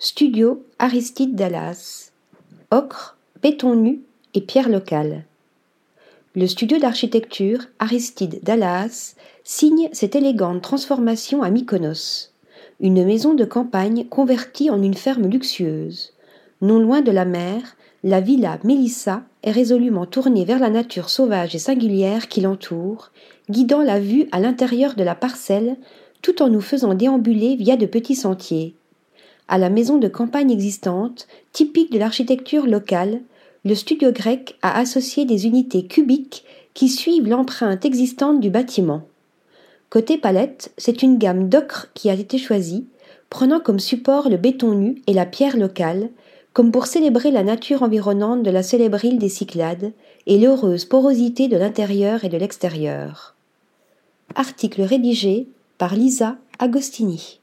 Studio Aristide Dallas. Ocre, béton nu et pierre locale. Le studio d'architecture Aristide Dallas signe cette élégante transformation à Mykonos. Une maison de campagne convertie en une ferme luxueuse. Non loin de la mer, la villa Mélissa est résolument tournée vers la nature sauvage et singulière qui l'entoure, guidant la vue à l'intérieur de la parcelle tout en nous faisant déambuler via de petits sentiers. À la maison de campagne existante, typique de l'architecture locale, le studio grec a associé des unités cubiques qui suivent l'empreinte existante du bâtiment. Côté palette, c'est une gamme d'ocre qui a été choisie, prenant comme support le béton nu et la pierre locale, comme pour célébrer la nature environnante de la célèbre île des Cyclades et l'heureuse porosité de l'intérieur et de l'extérieur. Article rédigé par Lisa Agostini.